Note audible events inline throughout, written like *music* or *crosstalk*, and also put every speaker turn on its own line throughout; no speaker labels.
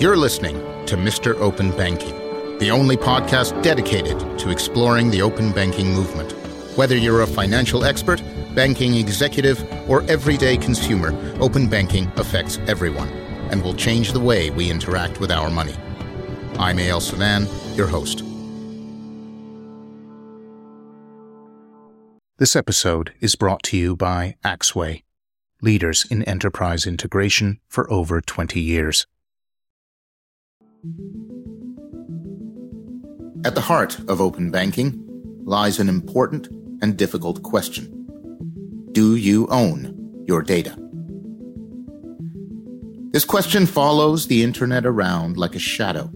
You're listening to Mr. Open Banking, the only podcast dedicated to exploring the open banking movement. Whether you're a financial expert, banking executive, or everyday consumer, open banking affects everyone and will change the way we interact with our money. I'm A.L. Savan, your host. This episode is brought to you by Axway, leaders in enterprise integration for over 20 years. At the heart of open banking lies an important and difficult question Do you own your data? This question follows the internet around like a shadow.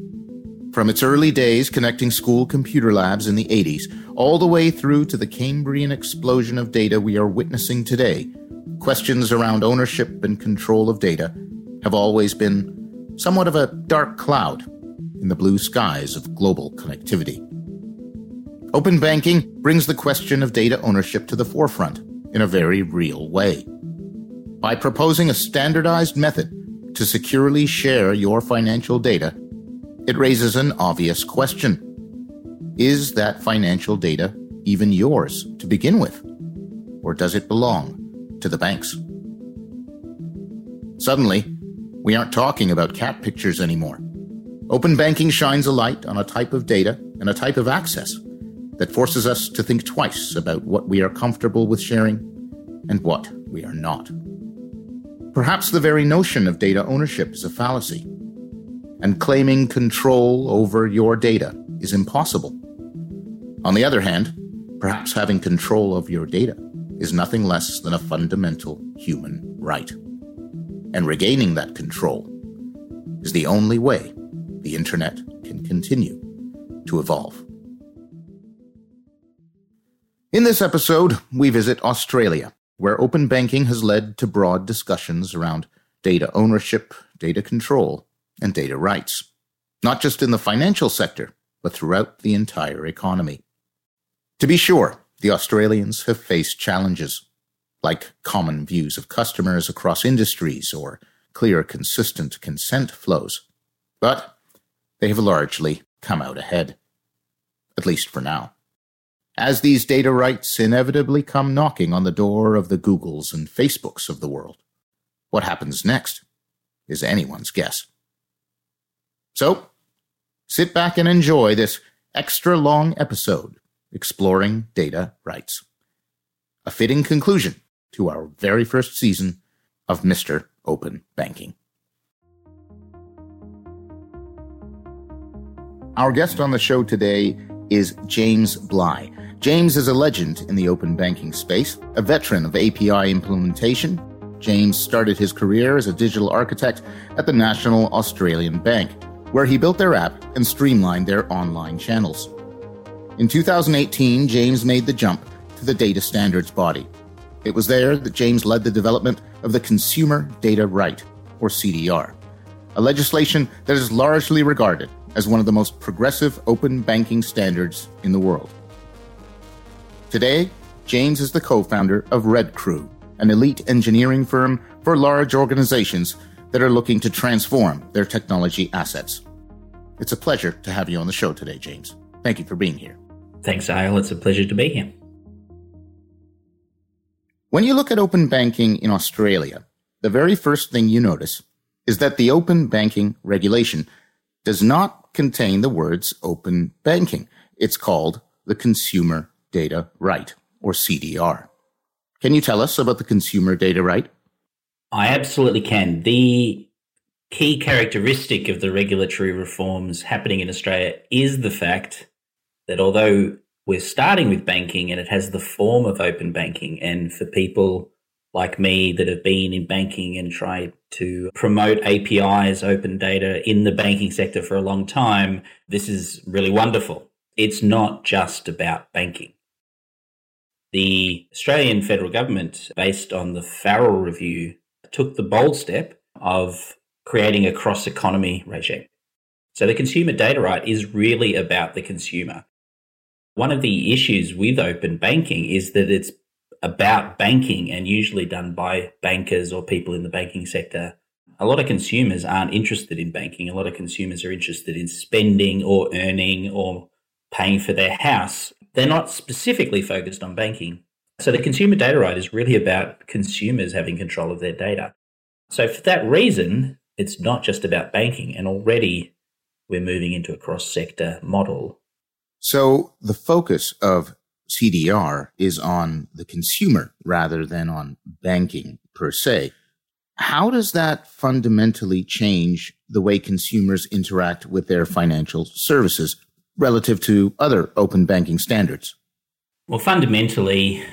From its early days connecting school computer labs in the 80s, all the way through to the Cambrian explosion of data we are witnessing today, questions around ownership and control of data have always been somewhat of a dark cloud in the blue skies of global connectivity. Open banking brings the question of data ownership to the forefront in a very real way. By proposing a standardized method to securely share your financial data, it raises an obvious question. Is that financial data even yours to begin with? Or does it belong to the banks? Suddenly, we aren't talking about cat pictures anymore. Open banking shines a light on a type of data and a type of access that forces us to think twice about what we are comfortable with sharing and what we are not. Perhaps the very notion of data ownership is a fallacy, and claiming control over your data is impossible. On the other hand, perhaps having control of your data is nothing less than a fundamental human right. And regaining that control is the only way the internet can continue to evolve. In this episode, we visit Australia, where open banking has led to broad discussions around data ownership, data control, and data rights, not just in the financial sector, but throughout the entire economy. To be sure, the Australians have faced challenges, like common views of customers across industries or clear, consistent consent flows. But they have largely come out ahead, at least for now as these data rights inevitably come knocking on the door of the Googles and Facebooks of the world. What happens next is anyone's guess. So, sit back and enjoy this extra long episode exploring data rights. A fitting conclusion to our very first season of Mr. Open Banking. Our guest on the show today is James Bligh. James is a legend in the open banking space, a veteran of API implementation. James started his career as a digital architect at the National Australian Bank, where he built their app and streamlined their online channels. In 2018, James made the jump to the data standards body. It was there that James led the development of the Consumer Data Right, or CDR, a legislation that is largely regarded as one of the most progressive open banking standards in the world. Today, James is the co founder of Red Crew, an elite engineering firm for large organizations that are looking to transform their technology assets. It's a pleasure to have you on the show today, James. Thank you for being here.
Thanks, Al. It's a pleasure to be here.
When you look at open banking in Australia, the very first thing you notice is that the open banking regulation does not contain the words open banking. It's called the Consumer Data Right, or CDR. Can you tell us about the Consumer Data Right?
I absolutely can. The key characteristic of the regulatory reforms happening in Australia is the fact that although we're starting with banking and it has the form of open banking, and for people like me that have been in banking and tried to promote APIs, open data in the banking sector for a long time, this is really wonderful. It's not just about banking. The Australian federal government, based on the Farrell Review, took the bold step of creating a cross economy regime. So the consumer data right is really about the consumer. One of the issues with open banking is that it's about banking and usually done by bankers or people in the banking sector a lot of consumers aren't interested in banking. A lot of consumers are interested in spending or earning or paying for their house. They're not specifically focused on banking. So the consumer data right is really about consumers having control of their data. So for that reason, it's not just about banking. And already we're moving into a cross sector model.
So the focus of CDR is on the consumer rather than on banking per se. How does that fundamentally change the way consumers interact with their financial services relative to other open banking standards?
Well, fundamentally,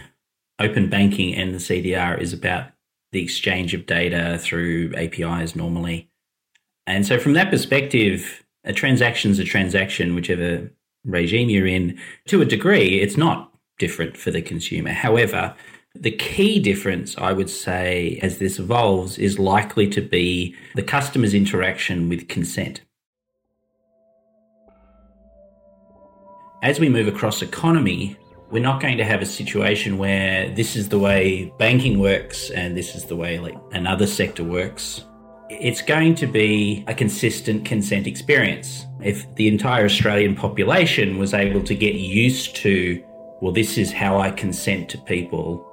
open banking and the CDR is about the exchange of data through APIs normally. And so, from that perspective, a transaction is a transaction, whichever regime you're in. To a degree, it's not different for the consumer. However, the key difference, I would say, as this evolves, is likely to be the customer's interaction with consent. As we move across economy, we're not going to have a situation where this is the way banking works and this is the way like another sector works. It's going to be a consistent consent experience. If the entire Australian population was able to get used to, well, this is how I consent to people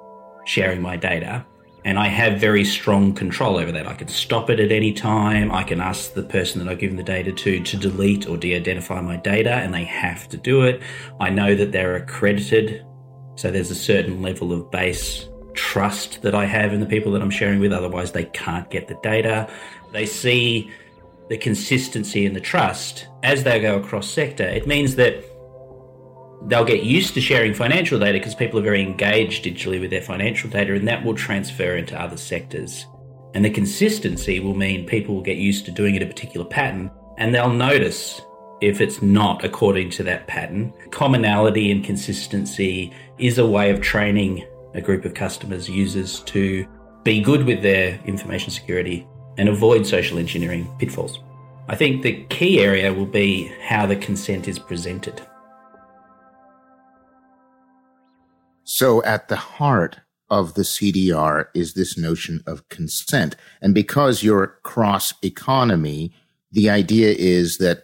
sharing my data, and I have very strong control over that. I can stop it at any time. I can ask the person that I've given the data to to delete or de identify my data, and they have to do it. I know that they're accredited, so there's a certain level of base trust that I have in the people that I'm sharing with, otherwise, they can't get the data. They see the consistency and the trust as they go across sector. It means that they'll get used to sharing financial data because people are very engaged digitally with their financial data, and that will transfer into other sectors. And the consistency will mean people will get used to doing it a particular pattern, and they'll notice if it's not according to that pattern. Commonality and consistency is a way of training a group of customers, users to be good with their information security and avoid social engineering pitfalls. I think the key area will be how the consent is presented.
So at the heart of the CDR is this notion of consent. And because you're cross economy, the idea is that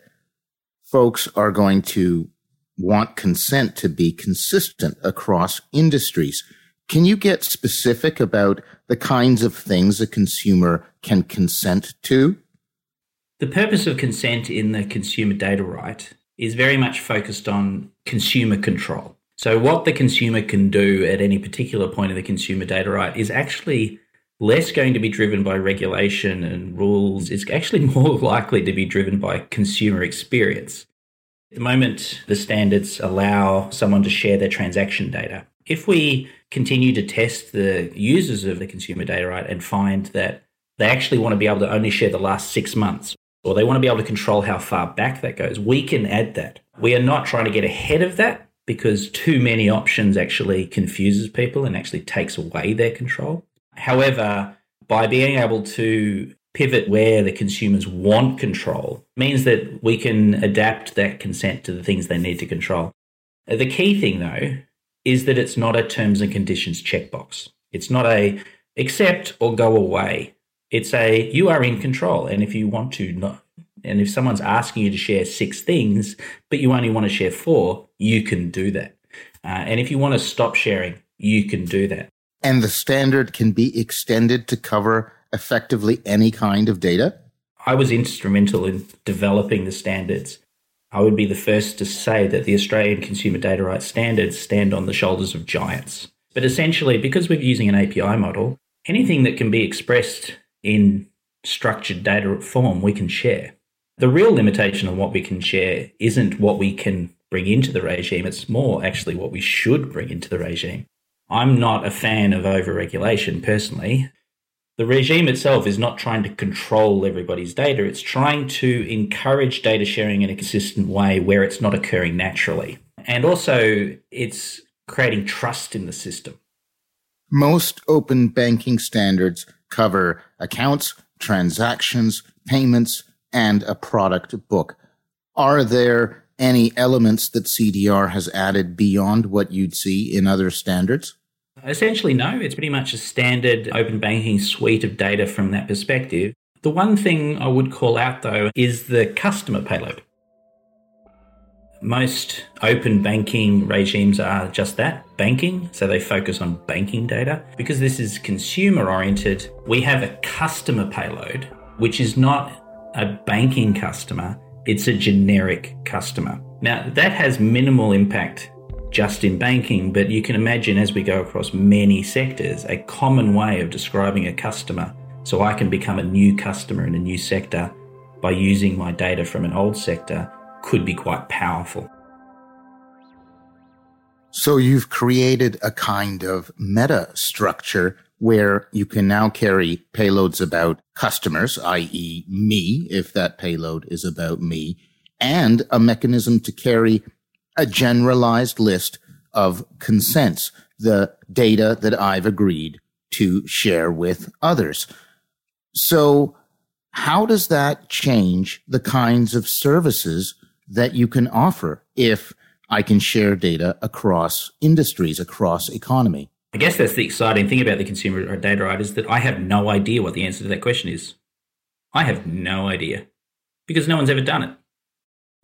folks are going to want consent to be consistent across industries. Can you get specific about the kinds of things a consumer can consent to?
The purpose of consent in the consumer data right is very much focused on consumer control. So, what the consumer can do at any particular point of the consumer data right is actually less going to be driven by regulation and rules. It's actually *laughs* more likely to be driven by consumer experience. At the moment, the standards allow someone to share their transaction data. If we continue to test the users of the consumer data right and find that they actually want to be able to only share the last six months, or they want to be able to control how far back that goes, we can add that. We are not trying to get ahead of that because too many options actually confuses people and actually takes away their control. However, by being able to pivot where the consumers want control means that we can adapt that consent to the things they need to control. The key thing though is that it's not a terms and conditions checkbox. It's not a accept or go away. It's a you are in control and if you want to not and if someone's asking you to share six things, but you only want to share four, you can do that. Uh, and if you want to stop sharing, you can do that.
And the standard can be extended to cover effectively any kind of data?
I was instrumental in developing the standards. I would be the first to say that the Australian Consumer Data Rights Standards stand on the shoulders of giants. But essentially, because we're using an API model, anything that can be expressed in structured data form, we can share. The real limitation on what we can share isn't what we can bring into the regime, it's more actually what we should bring into the regime. I'm not a fan of overregulation personally. The regime itself is not trying to control everybody's data, it's trying to encourage data sharing in a consistent way where it's not occurring naturally. And also, it's creating trust in the system.
Most open banking standards cover accounts, transactions, payments, and a product book. Are there any elements that CDR has added beyond what you'd see in other standards?
Essentially, no. It's pretty much a standard open banking suite of data from that perspective. The one thing I would call out though is the customer payload. Most open banking regimes are just that banking, so they focus on banking data. Because this is consumer oriented, we have a customer payload, which is not a banking customer, it's a generic customer. Now, that has minimal impact just in banking, but you can imagine as we go across many sectors, a common way of describing a customer. So I can become a new customer in a new sector by using my data from an old sector could be quite powerful.
So you've created a kind of meta structure where you can now carry payloads about customers, i.e. me, if that payload is about me, and a mechanism to carry a generalized list of consents, the data that I've agreed to share with others. So how does that change the kinds of services that you can offer if I can share data across industries, across economy?
I guess that's the exciting thing about the consumer data right is that I have no idea what the answer to that question is. I have no idea because no one's ever done it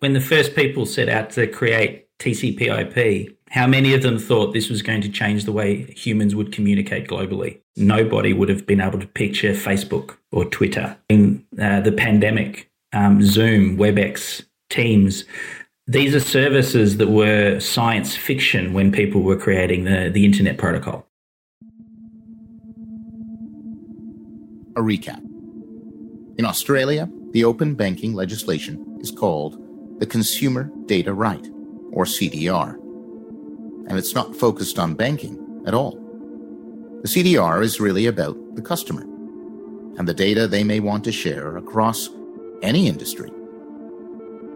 when the first people set out to create TCP/IP, how many of them thought this was going to change the way humans would communicate globally? Nobody would have been able to picture Facebook or Twitter. In uh, the pandemic, um, Zoom, WebEx, Teams, these are services that were science fiction when people were creating the, the internet protocol.
A recap. In Australia, the open banking legislation is called the Consumer Data Right, or CDR. And it's not focused on banking at all. The CDR is really about the customer and the data they may want to share across any industry.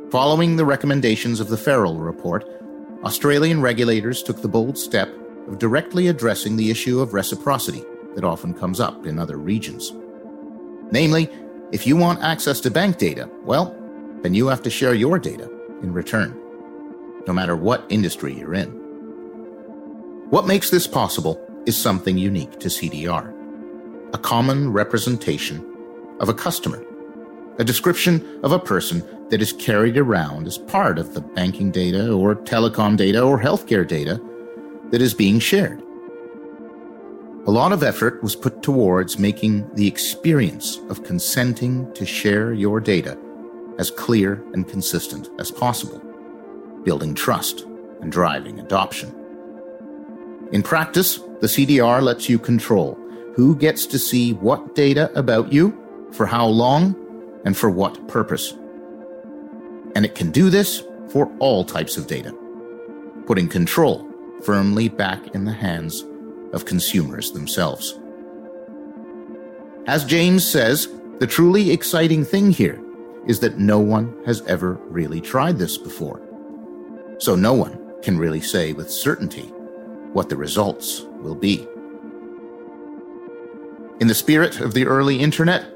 Following the recommendations of the Farrell Report, Australian regulators took the bold step of directly addressing the issue of reciprocity that often comes up in other regions. Namely, if you want access to bank data, well, then you have to share your data in return, no matter what industry you're in. What makes this possible is something unique to CDR a common representation of a customer, a description of a person that is carried around as part of the banking data or telecom data or healthcare data that is being shared. A lot of effort was put towards making the experience of consenting to share your data as clear and consistent as possible, building trust and driving adoption. In practice, the CDR lets you control who gets to see what data about you, for how long, and for what purpose. And it can do this for all types of data, putting control firmly back in the hands of consumers themselves. As James says, the truly exciting thing here is that no one has ever really tried this before. So no one can really say with certainty what the results will be. In the spirit of the early internet,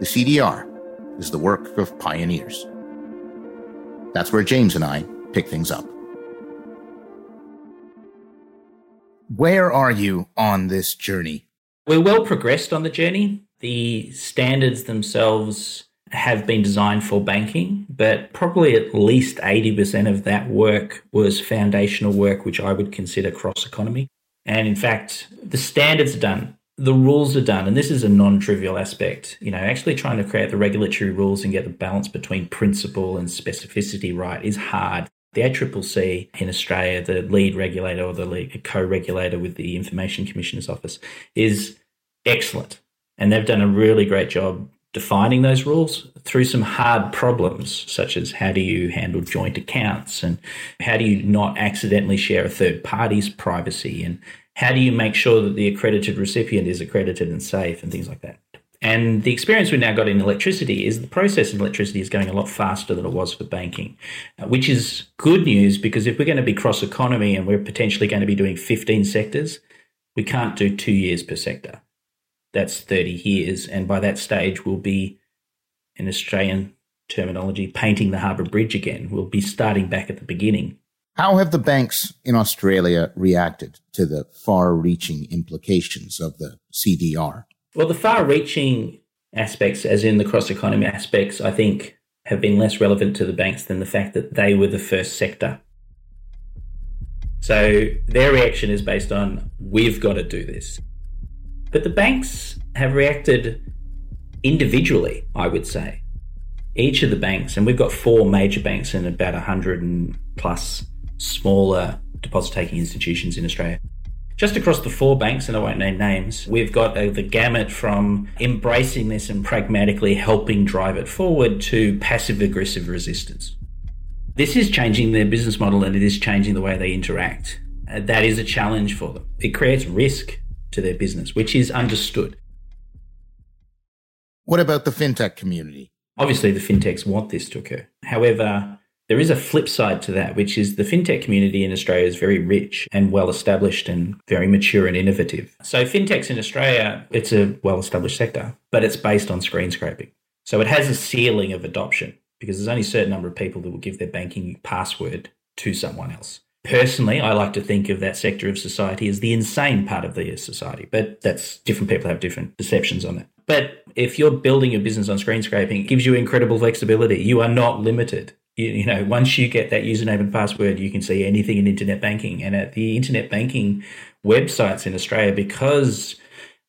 the CDR is the work of pioneers. That's where James and I pick things up. Where are you on this journey?
We're well progressed on the journey. The standards themselves have been designed for banking, but probably at least 80% of that work was foundational work, which I would consider cross economy. And in fact, the standards are done, the rules are done, and this is a non trivial aspect. You know, actually trying to create the regulatory rules and get the balance between principle and specificity right is hard. The ACCC in Australia, the lead regulator or the co regulator with the Information Commissioner's Office, is excellent. And they've done a really great job defining those rules through some hard problems, such as how do you handle joint accounts and how do you not accidentally share a third party's privacy and how do you make sure that the accredited recipient is accredited and safe and things like that. And the experience we've now got in electricity is the process in electricity is going a lot faster than it was for banking, uh, which is good news because if we're going to be cross economy and we're potentially going to be doing 15 sectors, we can't do two years per sector that's 30 years. And by that stage, we'll be, in Australian terminology, painting the harbour bridge again. We'll be starting back at the beginning.
How have the banks in Australia reacted to the far reaching implications of the CDR?
Well, the far reaching aspects, as in the cross economy aspects, I think have been less relevant to the banks than the fact that they were the first sector. So their reaction is based on, we've got to do this. But the banks have reacted individually, I would say. Each of the banks, and we've got four major banks and about 100 and plus smaller deposit taking institutions in Australia. Just across the four banks, and I won't name names, we've got uh, the gamut from embracing this and pragmatically helping drive it forward to passive aggressive resistance. This is changing their business model and it is changing the way they interact. Uh, that is a challenge for them. It creates risk to their business, which is understood.
What about the fintech community?
Obviously, the fintechs want this to occur. However, there is a flip side to that, which is the fintech community in Australia is very rich and well established and very mature and innovative. So, fintechs in Australia, it's a well established sector, but it's based on screen scraping. So, it has a ceiling of adoption because there's only a certain number of people that will give their banking password to someone else. Personally, I like to think of that sector of society as the insane part of the society, but that's different people have different perceptions on that. But if you're building your business on screen scraping, it gives you incredible flexibility. You are not limited. You, you, know, once you get that username and password, you can see anything in internet banking. And at the internet banking websites in Australia, because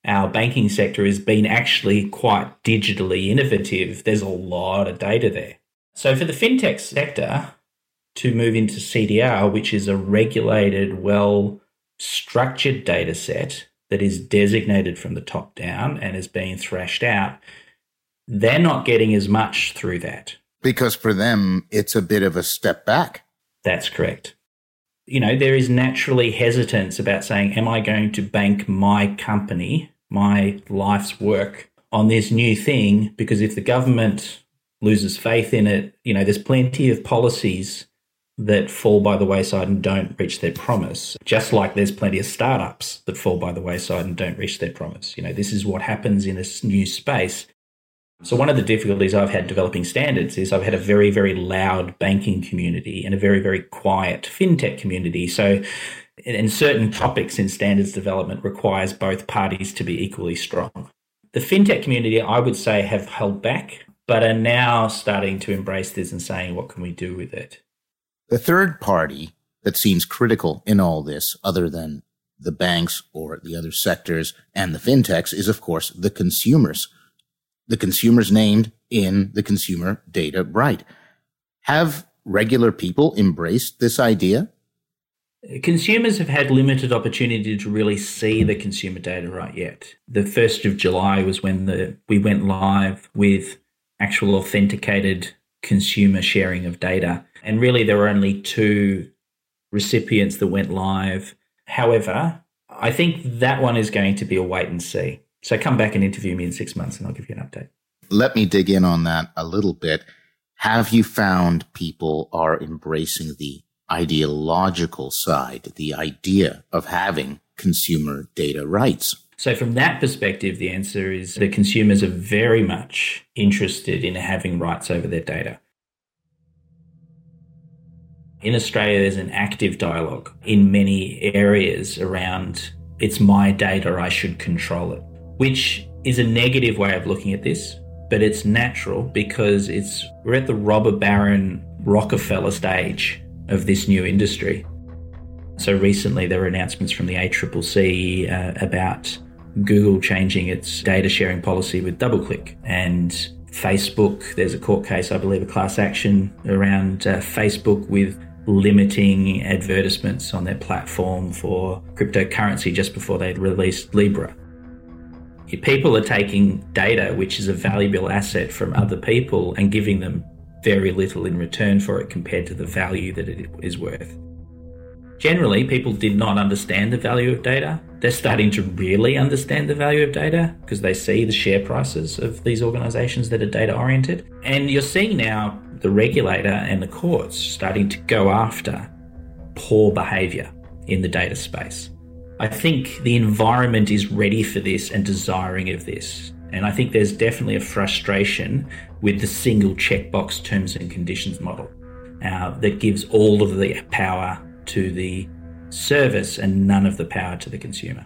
our banking sector has been actually quite digitally innovative, there's a lot of data there. So for the fintech sector to move into CDR, which is a regulated, well structured data set that is designated from the top down and is being thrashed out, they're not getting as much through that.
Because for them, it's a bit of a step back.
That's correct. You know, there is naturally hesitance about saying, Am I going to bank my company, my life's work on this new thing? Because if the government loses faith in it, you know, there's plenty of policies that fall by the wayside and don't reach their promise. Just like there's plenty of startups that fall by the wayside and don't reach their promise. You know, this is what happens in a new space. So one of the difficulties I've had developing standards is I've had a very, very loud banking community and a very, very quiet fintech community. So in certain topics in standards development requires both parties to be equally strong. The fintech community, I would say, have held back, but are now starting to embrace this and saying, what can we do with it?
The third party that seems critical in all this, other than the banks or the other sectors and the fintechs, is of course the consumers. The consumers named in the consumer data right. Have regular people embraced this idea?
Consumers have had limited opportunity to really see the consumer data right yet. The 1st of July was when the, we went live with actual authenticated consumer sharing of data. And really, there were only two recipients that went live. However, I think that one is going to be a wait and see. So come back and interview me in six months and I'll give you an update.
Let me dig in on that a little bit. Have you found people are embracing the ideological side, the idea of having consumer data rights?
So, from that perspective, the answer is the consumers are very much interested in having rights over their data. In Australia, there's an active dialogue in many areas around it's my data, I should control it, which is a negative way of looking at this, but it's natural because it's we're at the robber baron Rockefeller stage of this new industry. So recently, there were announcements from the ACCC uh, about Google changing its data sharing policy with DoubleClick and Facebook. There's a court case, I believe, a class action around uh, Facebook with limiting advertisements on their platform for cryptocurrency just before they released Libra. People are taking data, which is a valuable asset from other people, and giving them very little in return for it compared to the value that it is worth. Generally, people did not understand the value of data. They're starting to really understand the value of data because they see the share prices of these organizations that are data oriented. And you're seeing now the regulator and the courts starting to go after poor behavior in the data space. I think the environment is ready for this and desiring of this. And I think there's definitely a frustration with the single checkbox terms and conditions model uh, that gives all of the power to the service and none of the power to the consumer.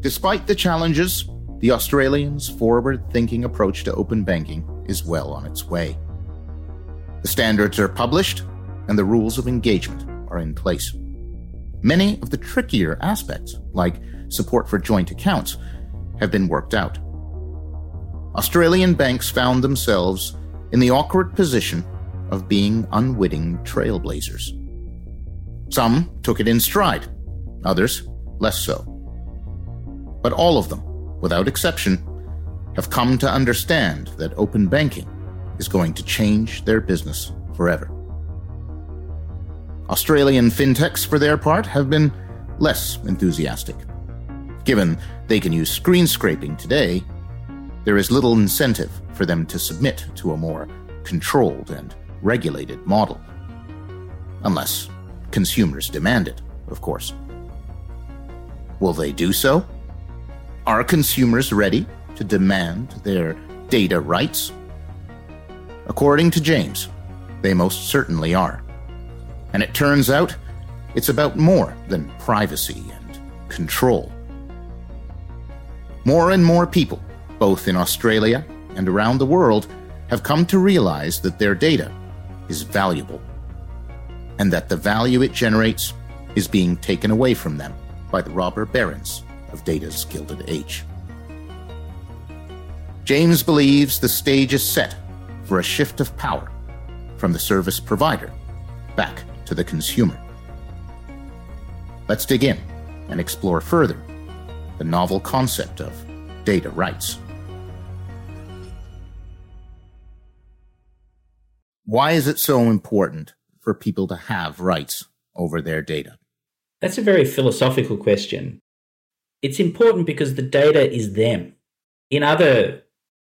Despite the challenges, the Australians' forward thinking approach to open banking is well on its way. The standards are published, and the rules of engagement are in place. Many of the trickier aspects, like support for joint accounts, have been worked out. Australian banks found themselves in the awkward position of being unwitting trailblazers. Some took it in stride, others less so. But all of them, without exception, have come to understand that open banking is going to change their business forever. Australian fintechs, for their part, have been less enthusiastic. Given they can use screen scraping today, there is little incentive for them to submit to a more controlled and regulated model. Unless consumers demand it, of course. Will they do so? Are consumers ready to demand their data rights? According to James, they most certainly are. And it turns out it's about more than privacy and control. More and more people, both in Australia and around the world, have come to realize that their data is valuable and that the value it generates is being taken away from them by the robber barons of data's Gilded Age. James believes the stage is set for a shift of power from the service provider back to the consumer. Let's dig in and explore further the novel concept of data rights. Why is it so important for people to have rights over their data?
That's a very philosophical question. It's important because the data is them. In other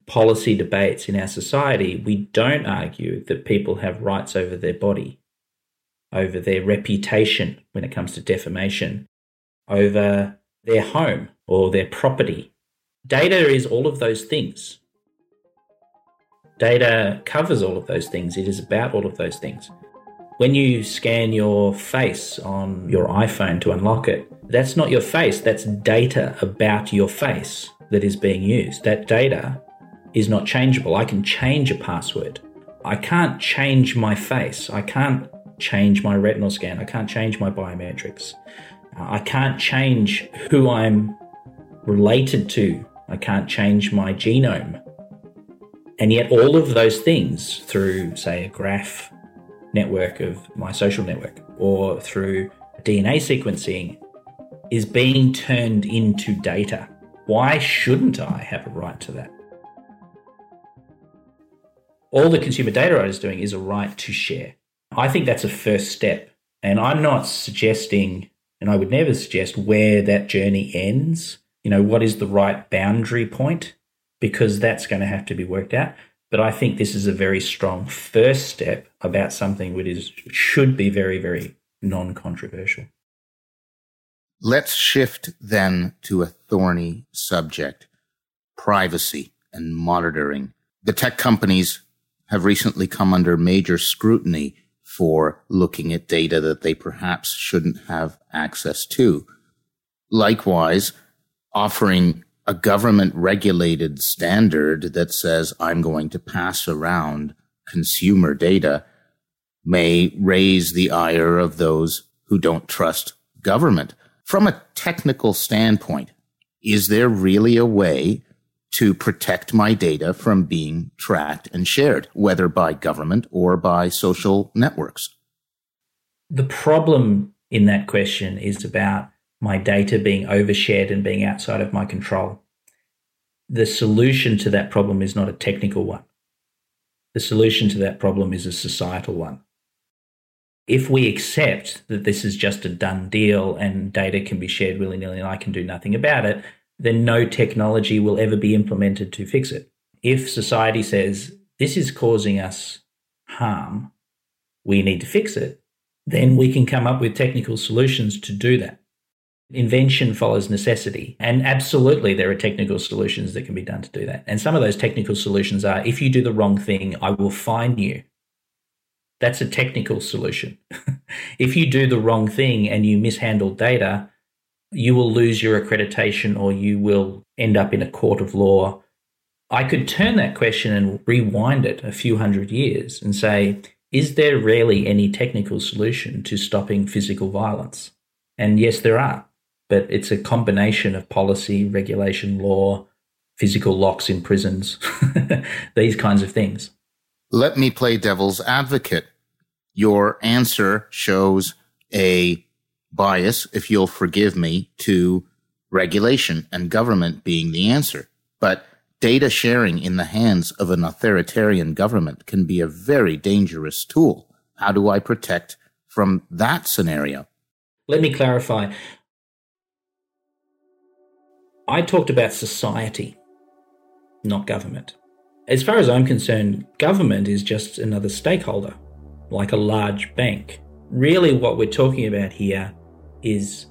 policy debates in our society, we don't argue that people have rights over their body, over their reputation when it comes to defamation, over their home or their property. Data is all of those things. Data covers all of those things. It is about all of those things. When you scan your face on your iPhone to unlock it, that's not your face, that's data about your face that is being used. That data is not changeable. I can change a password. I can't change my face. I can't change my retinal scan. I can't change my biometrics. Uh, I can't change who I'm related to. I can't change my genome. And yet, all of those things through, say, a graph network of my social network or through DNA sequencing is being turned into data. Why shouldn't I have a right to that? All the consumer data right is doing is a right to share. I think that's a first step. And I'm not suggesting, and I would never suggest where that journey ends. You know, what is the right boundary point? Because that's going to have to be worked out. But I think this is a very strong first step about something which is should be very, very non-controversial.
Let's shift then to a thorny subject privacy and monitoring. The tech companies have recently come under major scrutiny for looking at data that they perhaps shouldn't have access to. Likewise, offering a government regulated standard that says I'm going to pass around consumer data may raise the ire of those who don't trust government. From a technical standpoint, is there really a way to protect my data from being tracked and shared, whether by government or by social networks?
The problem in that question is about my data being overshared and being outside of my control. The solution to that problem is not a technical one. The solution to that problem is a societal one. If we accept that this is just a done deal and data can be shared willy nilly and I can do nothing about it, then no technology will ever be implemented to fix it. If society says this is causing us harm, we need to fix it, then we can come up with technical solutions to do that. Invention follows necessity. And absolutely, there are technical solutions that can be done to do that. And some of those technical solutions are if you do the wrong thing, I will fine you. That's a technical solution. *laughs* if you do the wrong thing and you mishandle data, you will lose your accreditation or you will end up in a court of law. I could turn that question and rewind it a few hundred years and say, is there really any technical solution to stopping physical violence? And yes, there are, but it's a combination of policy, regulation, law, physical locks in prisons, *laughs* these kinds of things.
Let me play devil's advocate. Your answer shows a bias, if you'll forgive me, to regulation and government being the answer. But data sharing in the hands of an authoritarian government can be a very dangerous tool. How do I protect from that scenario?
Let me clarify. I talked about society, not government. As far as I'm concerned, government is just another stakeholder, like a large bank. Really, what we're talking about here is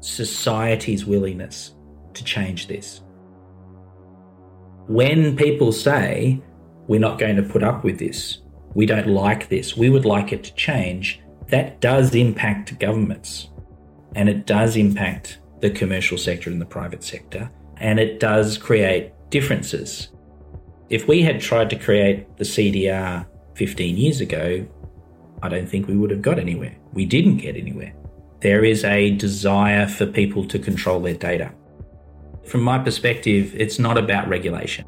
society's willingness to change this. When people say, we're not going to put up with this, we don't like this, we would like it to change, that does impact governments and it does impact the commercial sector and the private sector, and it does create differences. If we had tried to create the CDR 15 years ago, I don't think we would have got anywhere. We didn't get anywhere. There is a desire for people to control their data. From my perspective, it's not about regulation.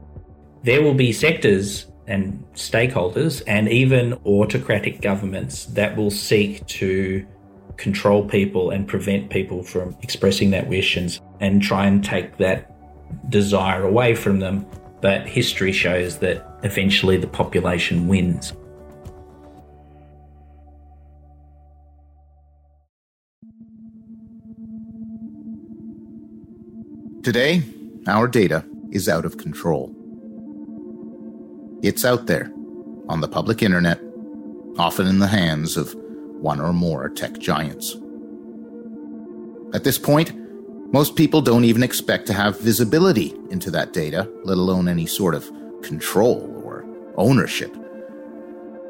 There will be sectors and stakeholders and even autocratic governments that will seek to control people and prevent people from expressing that wish and, and try and take that desire away from them. But history shows that eventually the population wins.
Today, our data is out of control. It's out there, on the public internet, often in the hands of one or more tech giants. At this point, most people don't even expect to have visibility into that data, let alone any sort of control or ownership.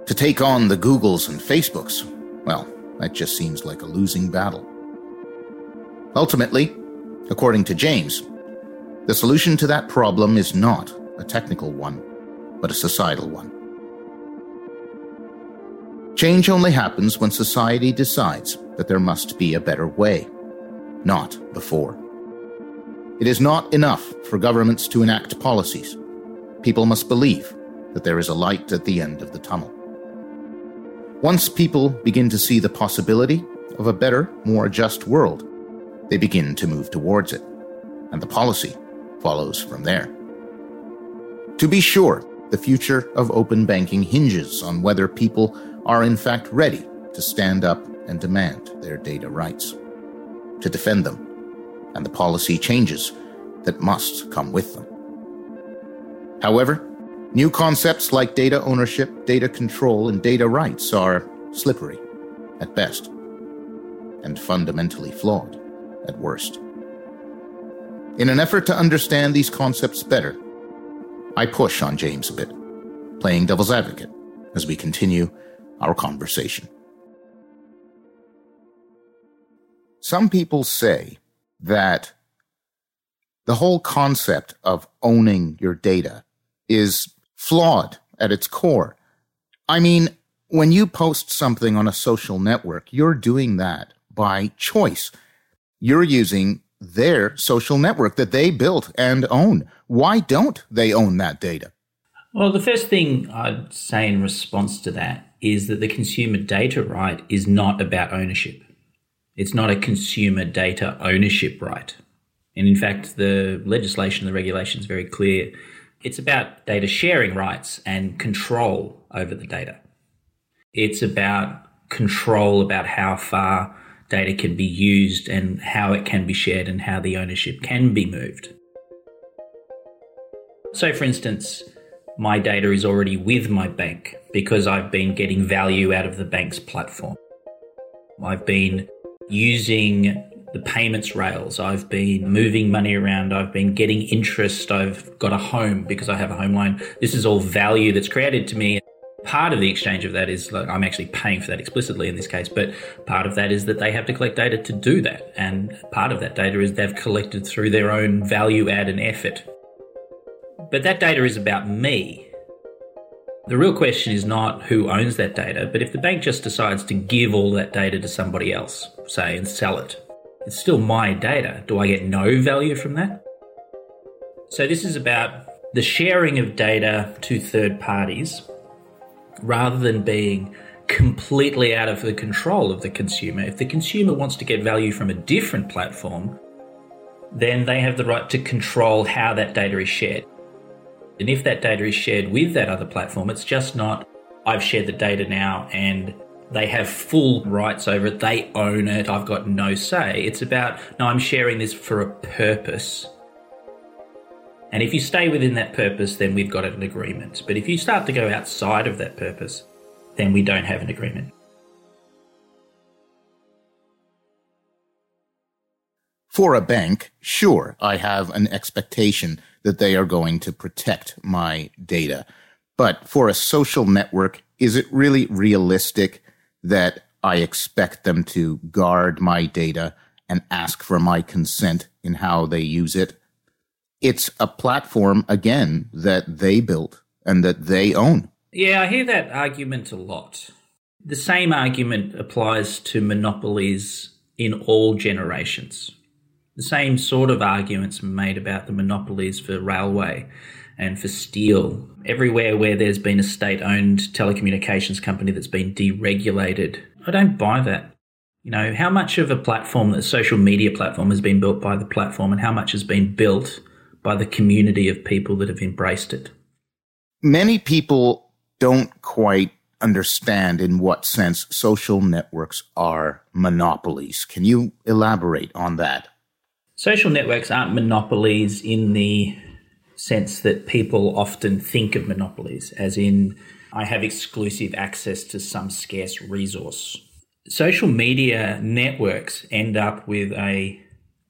To take on the Googles and Facebooks, well, that just seems like a losing battle. Ultimately, according to James, the solution to that problem is not a technical one, but a societal one. Change only happens when society decides that there must be a better way, not before. It is not enough for governments to enact policies. People must believe that there is a light at the end of the tunnel. Once people begin to see the possibility of a better, more just world, they begin to move towards it, and the policy follows from there. To be sure, the future of open banking hinges on whether people are in fact ready to stand up and demand their data rights, to defend them, and the policy changes that must come with them. However, new concepts like data ownership, data control, and data rights are slippery at best and fundamentally flawed at worst. In an effort to understand these concepts better, I push on James a bit, playing devil's advocate as we continue our conversation. Some people say that the whole concept of owning your data is flawed at its core. I mean, when you post something on a social network, you're doing that by choice. You're using their social network that they built and own. Why don't they own that data?
Well, the first thing I'd say in response to that is that the consumer data right is not about ownership. It's not a consumer data ownership right. And in fact, the legislation, the regulation is very clear. It's about data sharing rights and control over the data. It's about control about how far data can be used and how it can be shared and how the ownership can be moved. So, for instance, my data is already with my bank because I've been getting value out of the bank's platform. I've been using the payments rails. I've been moving money around. I've been getting interest. I've got a home because I have a home loan. This is all value that's created to me. Part of the exchange of that is like I'm actually paying for that explicitly in this case, but part of that is that they have to collect data to do that. And part of that data is they've collected through their own value add and effort. But that data is about me. The real question is not who owns that data, but if the bank just decides to give all that data to somebody else, say, and sell it, it's still my data. Do I get no value from that? So, this is about the sharing of data to third parties rather than being completely out of the control of the consumer. If the consumer wants to get value from a different platform, then they have the right to control how that data is shared. And if that data is shared with that other platform, it's just not, I've shared the data now and they have full rights over it, they own it, I've got no say. It's about, no, I'm sharing this for a purpose. And if you stay within that purpose, then we've got an agreement. But if you start to go outside of that purpose, then we don't have an agreement.
For a bank, sure, I have an expectation that they are going to protect my data. But for a social network, is it really realistic that I expect them to guard my data and ask for my consent in how they use it? It's a platform, again, that they built and that they own.
Yeah, I hear that argument a lot. The same argument applies to monopolies in all generations. The same sort of arguments made about the monopolies for railway and for steel. Everywhere where there's been a state owned telecommunications company that's been deregulated, I don't buy that. You know, how much of a platform, a social media platform, has been built by the platform and how much has been built by the community of people that have embraced it?
Many people don't quite understand in what sense social networks are monopolies. Can you elaborate on that?
Social networks aren't monopolies in the sense that people often think of monopolies, as in, I have exclusive access to some scarce resource. Social media networks end up with a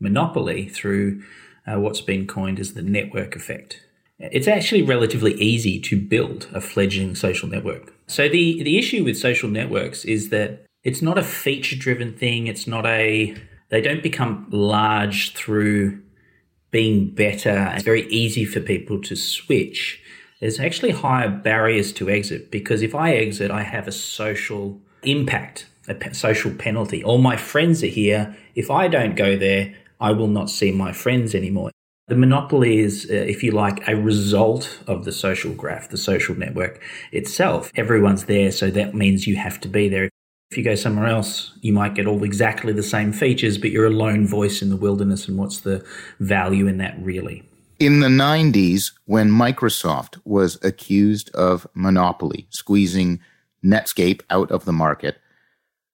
monopoly through uh, what's been coined as the network effect. It's actually relatively easy to build a fledgling social network. So the, the issue with social networks is that it's not a feature driven thing. It's not a they don't become large through being better. It's very easy for people to switch. There's actually higher barriers to exit because if I exit, I have a social impact, a social penalty. All my friends are here. If I don't go there, I will not see my friends anymore. The monopoly is, uh, if you like, a result of the social graph, the social network itself. Everyone's there, so that means you have to be there. If you go somewhere else, you might get all exactly the same features, but you're a lone voice in the wilderness. And what's the value in that really?
In the 90s, when Microsoft was accused of monopoly, squeezing Netscape out of the market,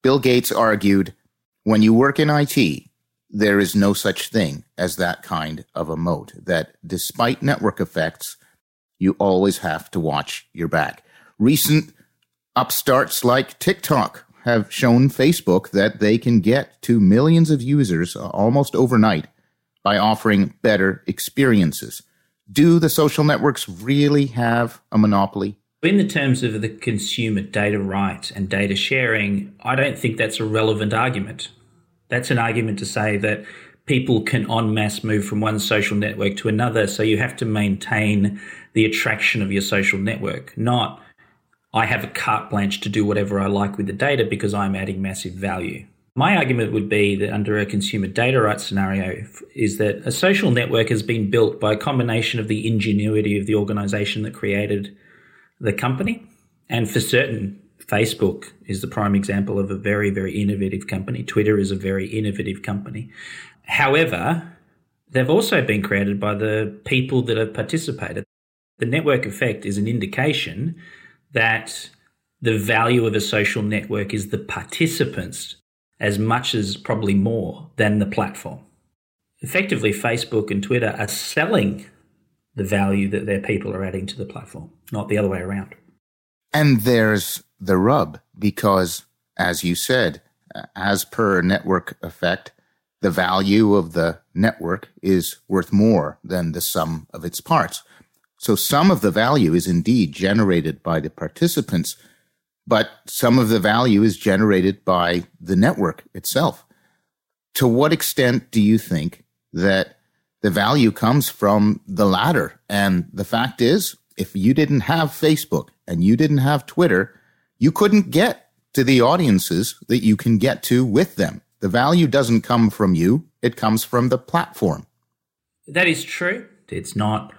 Bill Gates argued when you work in IT, there is no such thing as that kind of a moat, that despite network effects, you always have to watch your back. Recent upstarts like TikTok have shown Facebook that they can get to millions of users uh, almost overnight by offering better experiences. Do the social networks really have a monopoly?
In the terms of the consumer data right and data sharing, I don't think that's a relevant argument. That's an argument to say that people can en masse move from one social network to another. So you have to maintain the attraction of your social network, not I have a carte blanche to do whatever I like with the data because I'm adding massive value. My argument would be that under a consumer data rights scenario is that a social network has been built by a combination of the ingenuity of the organization that created the company. And for certain, Facebook is the prime example of a very, very innovative company. Twitter is a very innovative company. However, they've also been created by the people that have participated. The network effect is an indication that the value of a social network is the participants as much as probably more than the platform. Effectively, Facebook and Twitter are selling the value that their people are adding to the platform, not the other way around.
And there's the rub because, as you said, as per network effect, the value of the network is worth more than the sum of its parts. So some of the value is indeed generated by the participants, but some of the value is generated by the network itself. To what extent do you think that the value comes from the latter? And the fact is, if you didn't have Facebook and you didn't have Twitter, you couldn't get to the audiences that you can get to with them. The value doesn't come from you, it comes from the platform.
That is true. It's not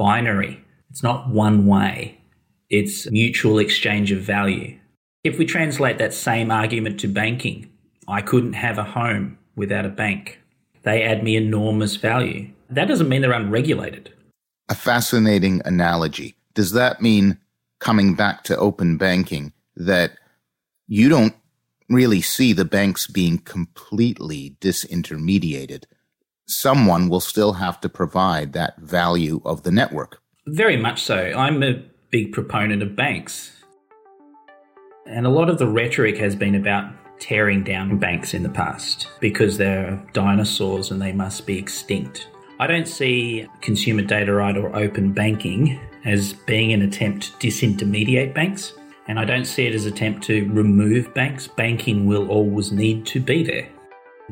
binary, it's not one way, it's mutual exchange of value. If we translate that same argument to banking, I couldn't have a home without a bank. They add me enormous value. That doesn't mean they're unregulated.
A fascinating analogy. Does that mean, coming back to open banking, that you don't really see the banks being completely disintermediated? Someone will still have to provide that value of the network.
Very much so. I'm a big proponent of banks. And a lot of the rhetoric has been about tearing down banks in the past because they're dinosaurs and they must be extinct. I don't see consumer data right or open banking as being an attempt to disintermediate banks. And I don't see it as an attempt to remove banks. Banking will always need to be there.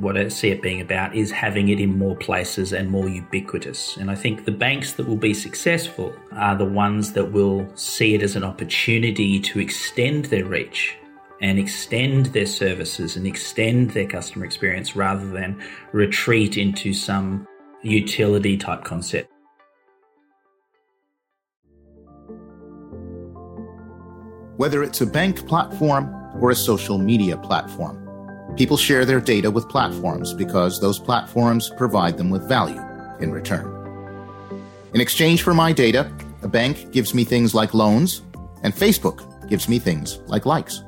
What I see it being about is having it in more places and more ubiquitous. And I think the banks that will be successful are the ones that will see it as an opportunity to extend their reach and extend their services and extend their customer experience rather than retreat into some utility type concept.
Whether it's a bank platform or a social media platform, People share their data with platforms because those platforms provide them with value in return. In exchange for my data, a bank gives me things like loans, and Facebook gives me things like likes.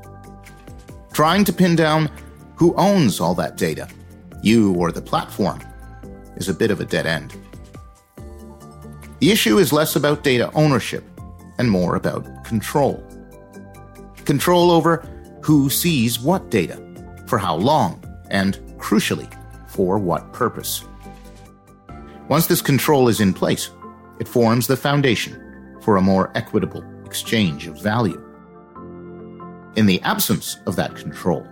Trying to pin down who owns all that data, you or the platform, is a bit of a dead end. The issue is less about data ownership and more about control. Control over who sees what data for how long, and, crucially, for what purpose. Once this control is in place, it forms the foundation for a more equitable exchange of value. In the absence of that control,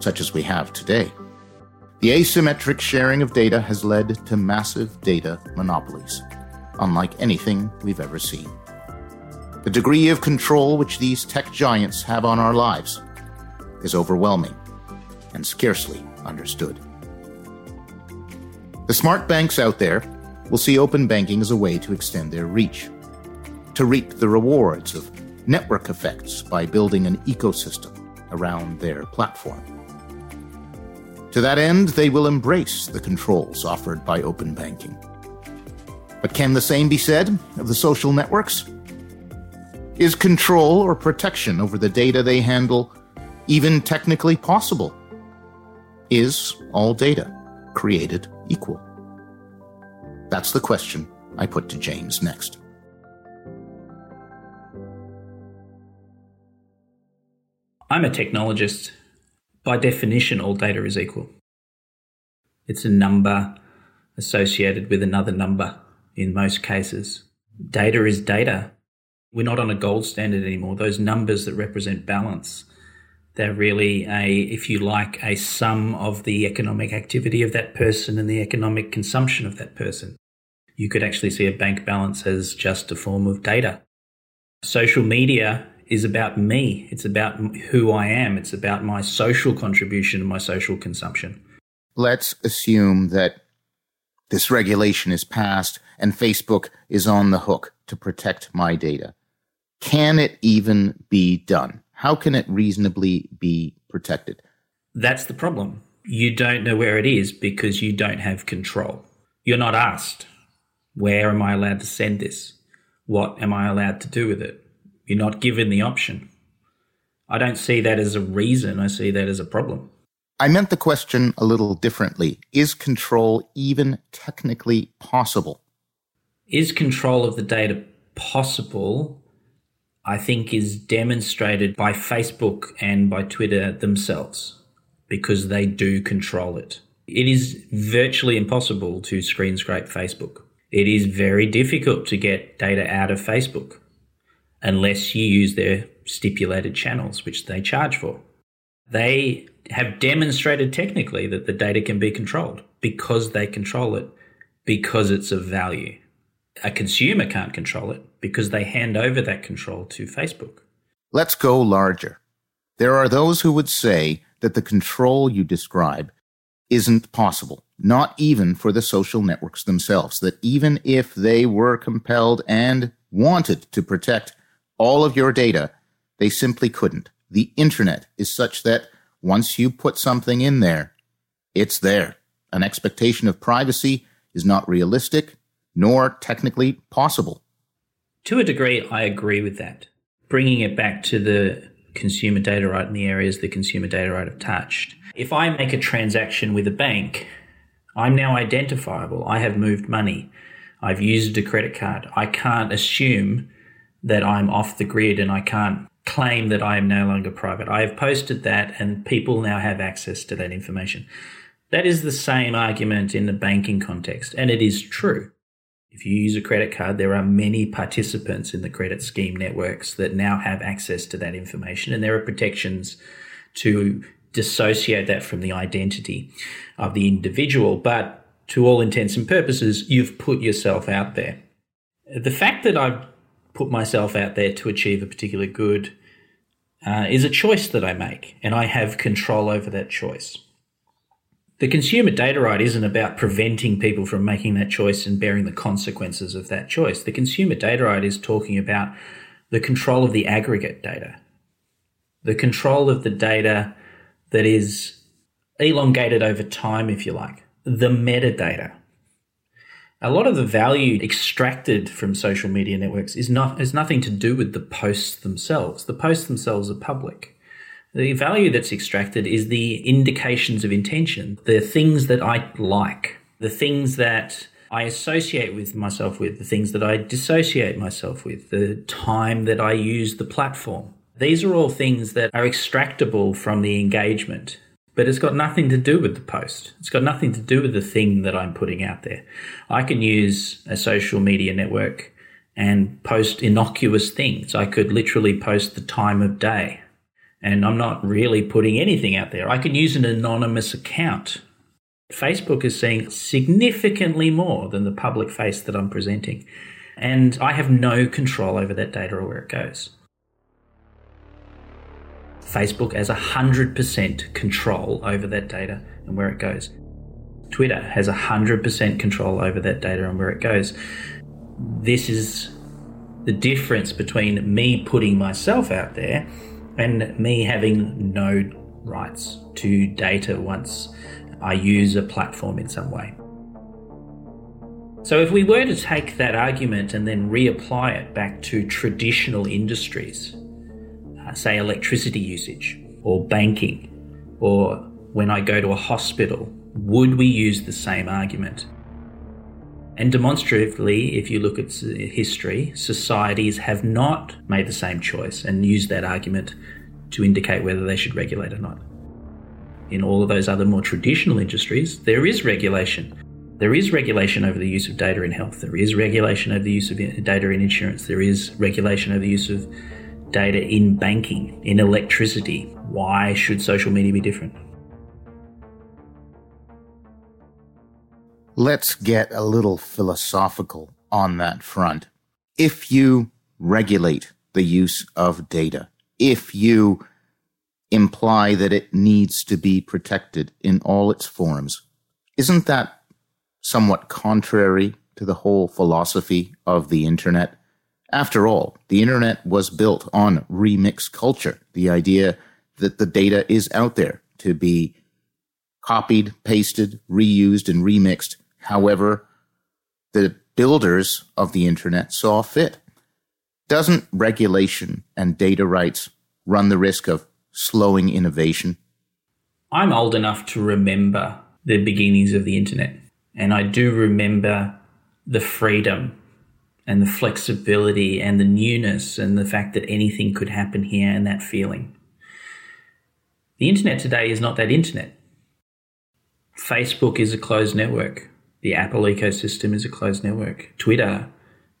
such as we have today, the asymmetric sharing of data has led to massive data monopolies, unlike anything we've ever seen. The degree of control which these tech giants have on our lives is overwhelming and scarcely understood. The smart banks out there will see open banking as a way to extend their reach, to reap the rewards of network effects by building an ecosystem around their platform. To that end, they will embrace the controls offered by open banking. But can the same be said of the social networks? Is control or protection over the data they handle even technically possible is all data created equal? That's the question I put to James next.
I'm a technologist. By definition, all data is equal. It's a number associated with another number in most cases. Data is data. We're not on a gold standard anymore. Those numbers that represent balance they're really a, if you like, a sum of the economic activity of that person and the economic consumption of that person. You could actually see a bank balance as just a form of data. Social media is about me. It's about who I am. It's about my social contribution and my social consumption.
Let's assume that this regulation is passed and Facebook is on the hook to protect my data. Can it even be done? How can it reasonably be protected?
That's the problem. You don't know where it is because you don't have control. You're not asked, where am I allowed to send this? What am I allowed to do with it? You're not given the option. I don't see that as a reason, I see that as a problem.
I meant the question a little differently. Is control even technically possible?
Is control of the data possible I think is demonstrated by Facebook and by Twitter themselves because they do control it. It is virtually impossible to screen scrape Facebook. It is very difficult to get data out of Facebook unless you use their stipulated channels, which they charge for. They have demonstrated technically that the data can be controlled because they control it, because it's of value. A consumer can't control it because they hand over that control to Facebook.
Let's go larger. There are those who would say that the control you describe isn't possible, not even for the social networks themselves, that even if they were compelled and wanted to protect all of your data, they simply couldn't. The internet is such that once you put something in there, it's there. An expectation of privacy is not realistic nor technically possible.
To a degree, I agree with that. Bringing it back to the consumer data right in the areas the consumer data right have touched. If I make a transaction with a bank, I'm now identifiable. I have moved money. I've used a credit card. I can't assume that I'm off the grid and I can't claim that I am no longer private. I have posted that and people now have access to that information. That is the same argument in the banking context, and it is true. If you use a credit card, there are many participants in the credit scheme networks that now have access to that information, and there are protections to dissociate that from the identity of the individual. But to all intents and purposes, you've put yourself out there. The fact that I've put myself out there to achieve a particular good uh, is a choice that I make, and I have control over that choice. The consumer data right isn't about preventing people from making that choice and bearing the consequences of that choice. The consumer data right is talking about the control of the aggregate data, the control of the data that is elongated over time, if you like, the metadata. A lot of the value extracted from social media networks is not has nothing to do with the posts themselves. The posts themselves are public. The value that's extracted is the indications of intention, the things that I like, the things that I associate with myself with, the things that I dissociate myself with, the time that I use the platform. These are all things that are extractable from the engagement, but it's got nothing to do with the post. It's got nothing to do with the thing that I'm putting out there. I can use a social media network and post innocuous things. I could literally post the time of day and I'm not really putting anything out there. I can use an anonymous account. Facebook is seeing significantly more than the public face that I'm presenting. And I have no control over that data or where it goes. Facebook has 100% control over that data and where it goes. Twitter has 100% control over that data and where it goes. This is the difference between me putting myself out there and me having no rights to data once I use a platform in some way. So, if we were to take that argument and then reapply it back to traditional industries, uh, say electricity usage or banking, or when I go to a hospital, would we use the same argument? And demonstratively, if you look at history, societies have not made the same choice and used that argument to indicate whether they should regulate or not. In all of those other more traditional industries, there is regulation. There is regulation over the use of data in health. There is regulation over the use of data in insurance. There is regulation over the use of data in banking, in electricity. Why should social media be different?
Let's get a little philosophical on that front. If you regulate the use of data, if you imply that it needs to be protected in all its forms, isn't that somewhat contrary to the whole philosophy of the internet? After all, the internet was built on remix culture, the idea that the data is out there to be copied, pasted, reused, and remixed however the builders of the internet saw fit. Doesn't regulation and data rights run the risk of slowing innovation?
I'm old enough to remember the beginnings of the internet, and I do remember the freedom and the flexibility and the newness and the fact that anything could happen here and that feeling. The internet today is not that internet. Facebook is a closed network. The Apple ecosystem is a closed network. Twitter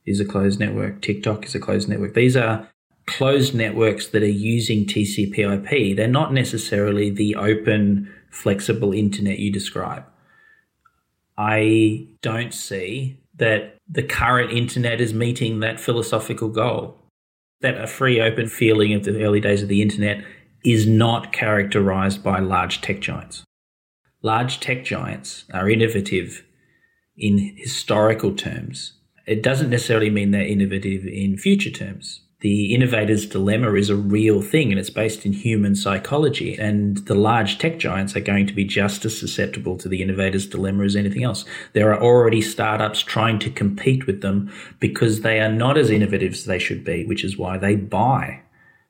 is a closed network. TikTok is a closed network. These are closed networks that are using TCP/IP. They're not necessarily the open, flexible internet you describe. I don't see that the current internet is meeting that philosophical goal. That a free, open feeling of the early days of the internet is not characterized by large tech giants. Large tech giants are innovative in historical terms. It doesn't necessarily mean they're innovative in future terms the innovator's dilemma is a real thing and it's based in human psychology. And the large tech giants are going to be just as susceptible to the innovator's dilemma as anything else. There are already startups trying to compete with them because they are not as innovative as they should be, which is why they buy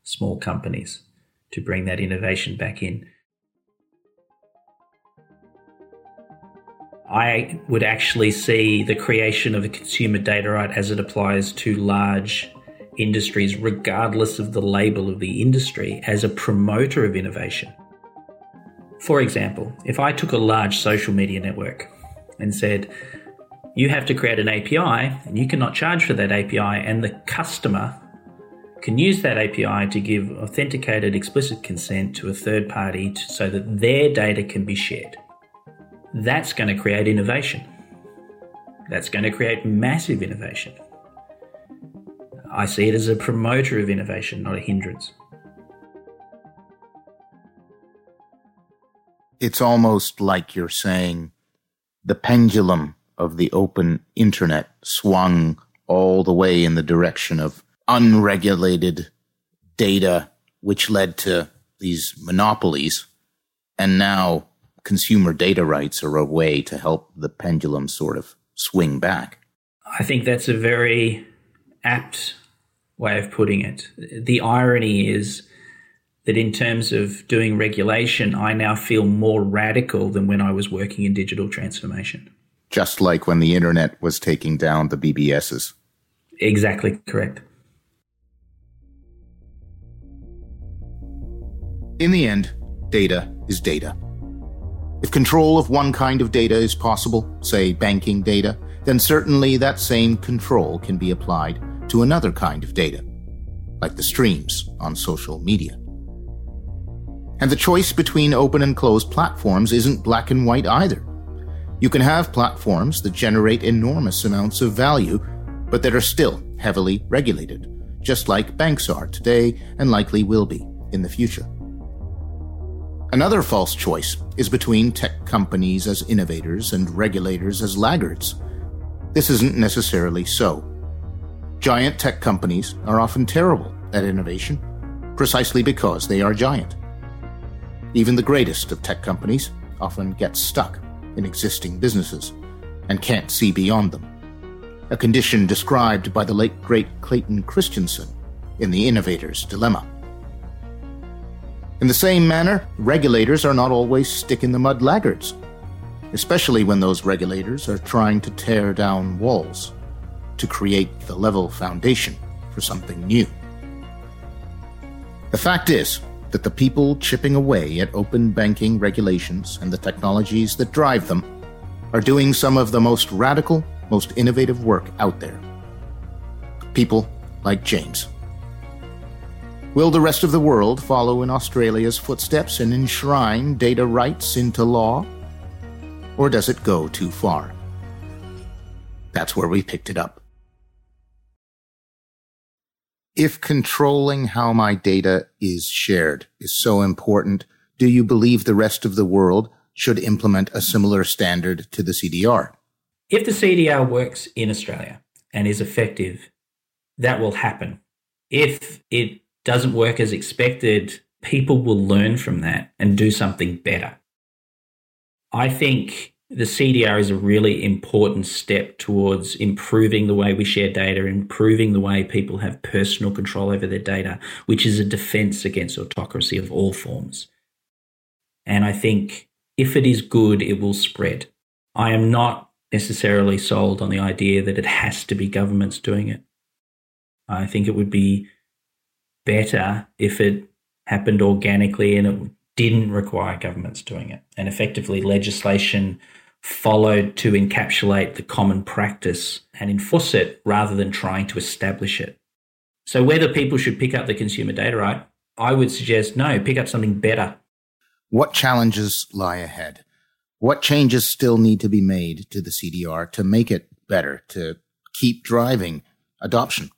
small companies to bring that innovation back in. I would actually see the creation of a consumer data right as it applies to large industries, regardless of the label of the industry, as a promoter of innovation. For example, if I took a large social media network and said, you have to create an API and you cannot charge for that API, and the customer can use that API to give authenticated explicit consent to a third party so that their data can be shared. That's going to create innovation. That's going to create massive innovation. I see it as a promoter of innovation, not a hindrance.
It's almost like you're saying the pendulum of the open internet swung all the way in the direction of unregulated data, which led to these monopolies. And now consumer data rights are a way to help the pendulum sort of swing back.
I think that's a very apt way of putting it. The irony is that in terms of doing regulation, I now feel more radical than when I was working in digital transformation.
Just like when the internet was taking down the BBSs.
Exactly correct.
In the end, data is data. If control of one kind of data is possible, say banking data, then certainly that same control can be applied to another kind of data, like the streams on social media. And the choice between open and closed platforms isn't black and white either. You can have platforms that generate enormous amounts of value, but that are still heavily regulated, just like banks are today and likely will be in the future. Another false choice is between tech companies as innovators and regulators as laggards. This isn't necessarily so. Giant tech companies are often terrible at innovation, precisely because they are giant. Even the greatest of tech companies often get stuck in existing businesses and can't see beyond them, a condition described by the late great Clayton Christensen in The Innovator's Dilemma. In the same manner, regulators are not always stick in the mud laggards, especially when those regulators are trying to tear down walls to create the level foundation for something new. The fact is that the people chipping away at open banking regulations and the technologies that drive them are doing some of the most radical, most innovative work out there. People like James. Will the rest of the world follow in Australia's footsteps and enshrine data rights into law? Or does it go too far? That's where we picked it up. if controlling how my data is shared is so important, do you believe the rest of the world should implement a similar standard to the CDR?
If the CDR works in Australia and is effective, that will happen. If it doesn't work as expected, people will learn from that and do something better. I think the CDR is a really important step towards improving the way we share data, improving the way people have personal control over their data, which is a defense against autocracy of all forms. And I think if it is good, it will spread. I am not necessarily sold on the idea that it has to be governments doing it. I think it would be better if it happened organically and it didn't require governments doing it. And effectively, legislation followed to encapsulate the common practice and enforce it rather than trying to establish it. So, whether people should pick up the consumer data right, I would suggest no, pick up something better.
What challenges lie ahead? What changes still need to be made to the CDR to make it better, to keep driving adoption?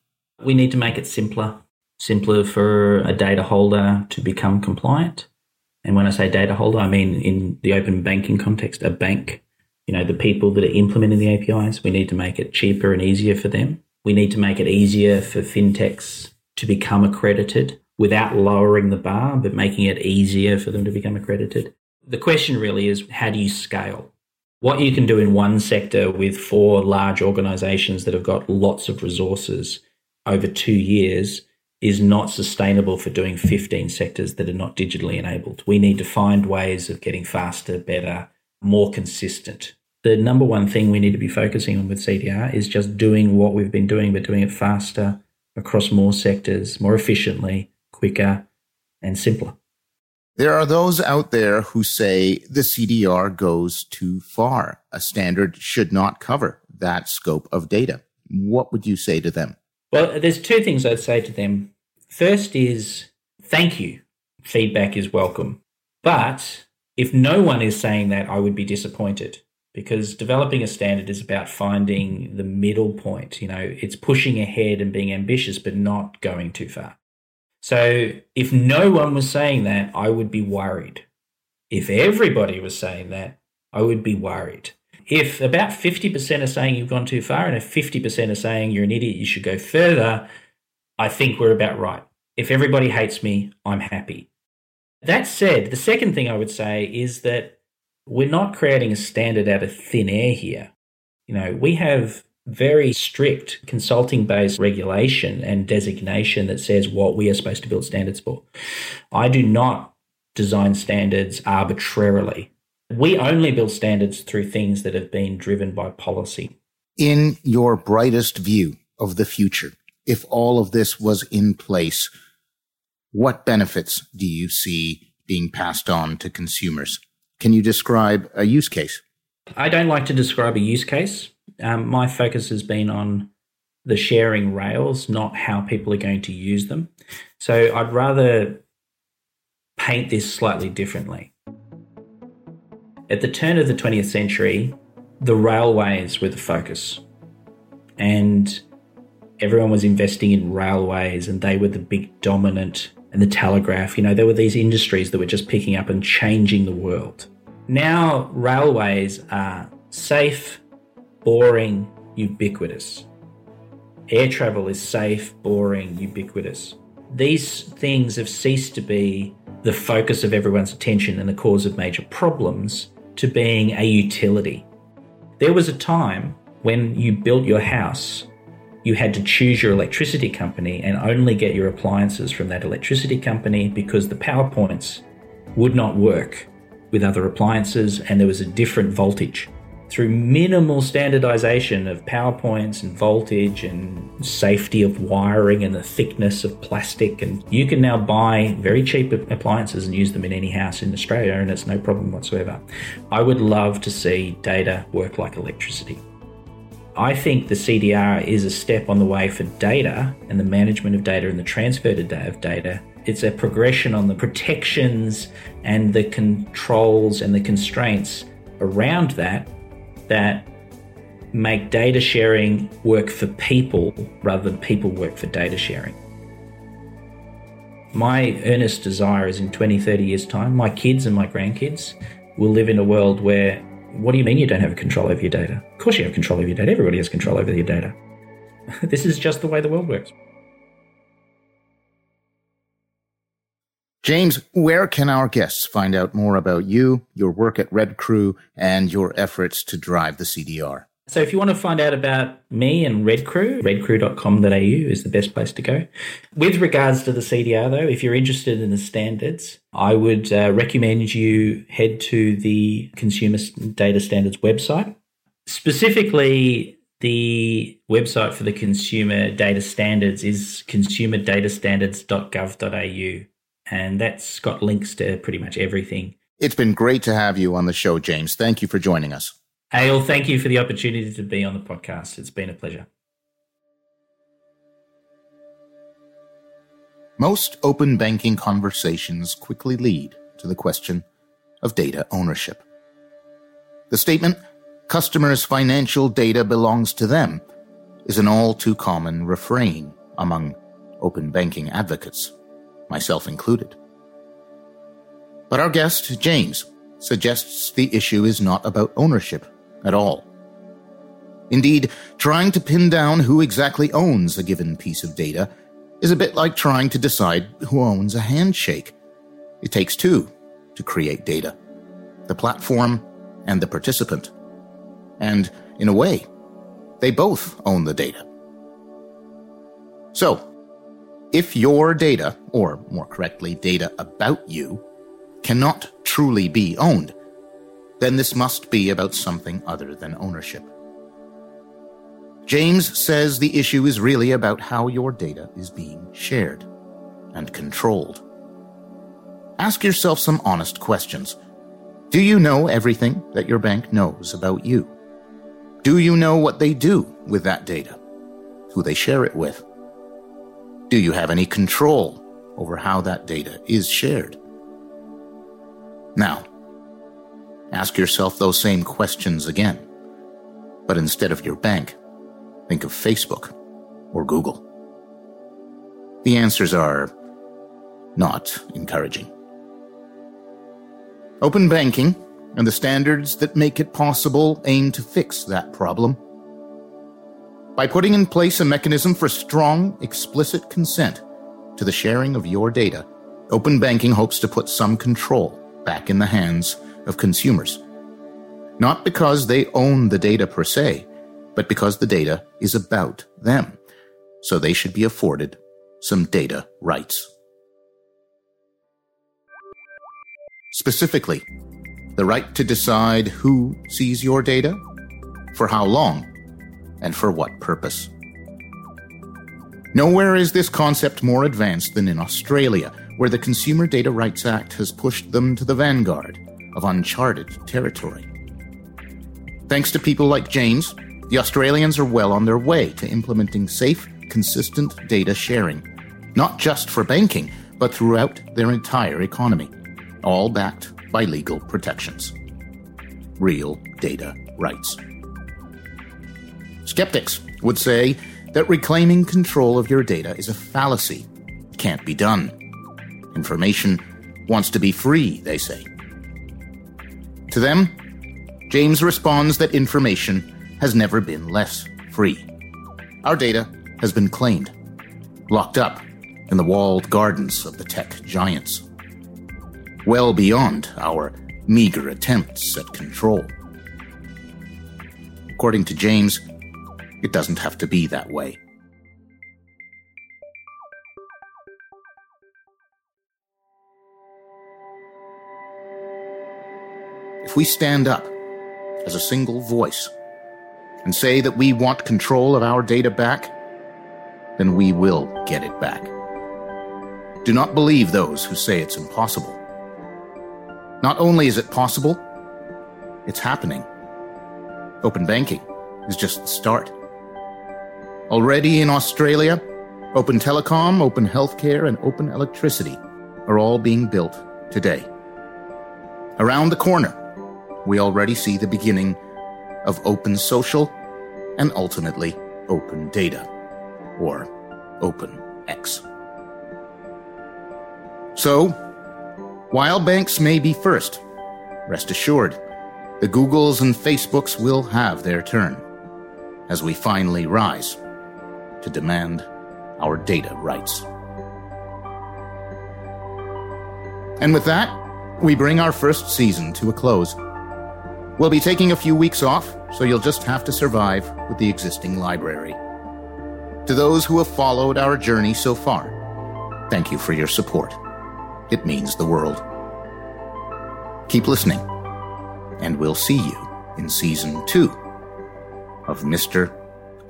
We need to make it simpler, simpler for a data holder to become compliant. And when I say data holder, I mean in the open banking context, a bank. You know, the people that are implementing the APIs, we need to make it cheaper and easier for them. We need to make it easier for fintechs to become accredited without lowering the bar, but making it easier for them to become accredited. The question really is how do you scale? What you can do in one sector with four large organizations that have got lots of resources over two years is not sustainable for doing 15 sectors that are not digitally enabled. We need to find ways of getting faster, better, more consistent. The number one thing we need to be focusing on with CDR is just doing what we've been doing, but doing it faster across more sectors, more efficiently, quicker, and simpler.
There are those out there who say the CDR goes too far. A standard should not cover that scope of data. What would you say to them?
Well, there's two things I'd say to them. First is thank you. Feedback is welcome. But if no one is saying that, I would be disappointed because developing a standard is about finding the middle point. You know, it's pushing ahead and being ambitious, but not going too far. So if no one was saying that, I would be worried. If everybody was saying that, I would be worried. If about 50% are saying you've gone too far and if 50% are saying you're an idiot, you should go further, I think we're about right. If everybody hates me, I'm happy. That said, the second thing I would say is that we're not creating a standard out of thin air here. You know, we have very strict consulting based regulation and designation that says what we are supposed to build standards for. I do not design standards arbitrarily. We only build standards through things that have been driven by policy.
In your brightest view of the future, if all of this was in place, what benefits do you see being passed on to consumers? Can you describe a use case?
I don't like to describe a use case. Um, my focus has been on the sharing rails, not how people are going to use them. So I'd rather paint this slightly differently. At the turn of the 20th century, the railways were the focus. And everyone was investing in railways and they were the big dominant and the telegraph. You know there were these industries that were just picking up and changing the world. Now railways are safe boring ubiquitous. Air travel is safe boring ubiquitous. These things have ceased to be the focus of everyone's attention and the cause of major problems to being a utility there was a time when you built your house you had to choose your electricity company and only get your appliances from that electricity company because the power points would not work with other appliances and there was a different voltage. Through minimal standardization of power points and voltage and safety of wiring and the thickness of plastic, and you can now buy very cheap appliances and use them in any house in Australia, and it's no problem whatsoever. I would love to see data work like electricity. I think the CDR is a step on the way for data and the management of data and the transfer of data. It's a progression on the protections and the controls and the constraints around that that make data sharing work for people rather than people work for data sharing. My earnest desire is in 20, 30 years' time, my kids and my grandkids will live in a world where what do you mean you don't have control over your data? Of course you have control over your data. Everybody has control over your data. *laughs* this is just the way the world works.
James, where can our guests find out more about you, your work at Red Crew, and your efforts to drive the CDR?
So if you want to find out about me and Red Crew, redcrew.com.au is the best place to go. With regards to the CDR, though, if you're interested in the standards, I would uh, recommend you head to the Consumer Data Standards website. Specifically, the website for the Consumer Data Standards is consumerdatastandards.gov.au, and that's got links to pretty much everything.
It's been great to have you on the show, James. Thank you for joining us.
Hale, thank you for the opportunity to be on the podcast. It's been a pleasure.
Most open banking conversations quickly lead to the question of data ownership. The statement, customers' financial data belongs to them, is an all too common refrain among open banking advocates, myself included. But our guest, James, suggests the issue is not about ownership at all. Indeed, trying to pin down who exactly owns a given piece of data is a bit like trying to decide who owns a handshake. It takes two to create data the platform and the participant. And in a way, they both own the data. So, if your data, or more correctly, data about you, cannot truly be owned, then this must be about something other than ownership. James says the issue is really about how your data is being shared and controlled. Ask yourself some honest questions. Do you know everything that your bank knows about you? Do you know what they do with that data? Who they share it with? Do you have any control over how that data is shared? Now, ask yourself those same questions again, but instead of your bank, think of Facebook or Google. The answers are not encouraging. Open banking and the standards that make it possible aim to fix that problem. By putting in place a mechanism for strong, explicit consent to the sharing of your data, open banking hopes to put some control back in the hands of consumers. Not because they own the data per se, but because the data is about them. So they should be afforded some data rights. Specifically, the right to decide who sees your data, for how long, and for what purpose. Nowhere is this concept more advanced than in Australia, where the Consumer Data Rights Act has pushed them to the vanguard of uncharted territory. Thanks to people like James, the Australians are well on their way to implementing safe, consistent data sharing, not just for banking, but throughout their entire economy, all backed by legal protections. Real data rights. Skeptics would say that reclaiming control of your data is a fallacy. It can't be done. Information wants to be free, they say. To them, James responds that information has never been less free. Our data has been claimed, locked up in the walled gardens of the tech giants, well beyond our meager attempts at control. According to James, it doesn't have to be that way. If we stand up as a single voice and say that we want control of our data back, then we will get it back. Do not believe those who say it's impossible. Not only is it possible, it's happening. Open banking is just the start. Already in Australia, open telecom, open healthcare, and open electricity are all being built today. Around the corner, we already see the beginning of open social and ultimately open data, or open X. So, while banks may be first, rest assured, the Googles and Facebooks will have their turn as we finally rise to demand our data rights. And with that, we bring our first season to a close. We'll be taking a few weeks off, so you'll just have to survive with the existing library. To those who have followed our journey so far, thank you for your support. It means the world. Keep listening, and we'll see you in season two of Mr.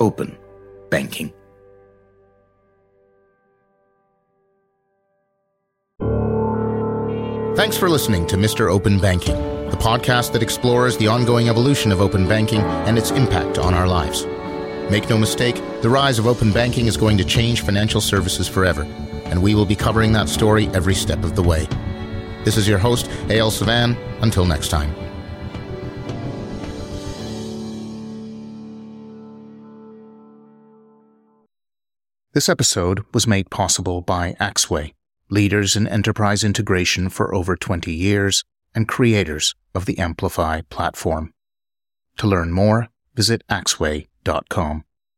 Open Banking. Thanks for listening to Mr. Open Banking the podcast that explores the ongoing evolution of open banking and its impact on our lives. Make no mistake, the rise of open banking is going to change financial services forever, and we will be covering that story every step of the way. This is your host, A.L. Savan. Until next time. This episode was made possible by Axway, leaders in enterprise integration for over 20 years and creators of the Amplify platform. To learn more, visit axway.com.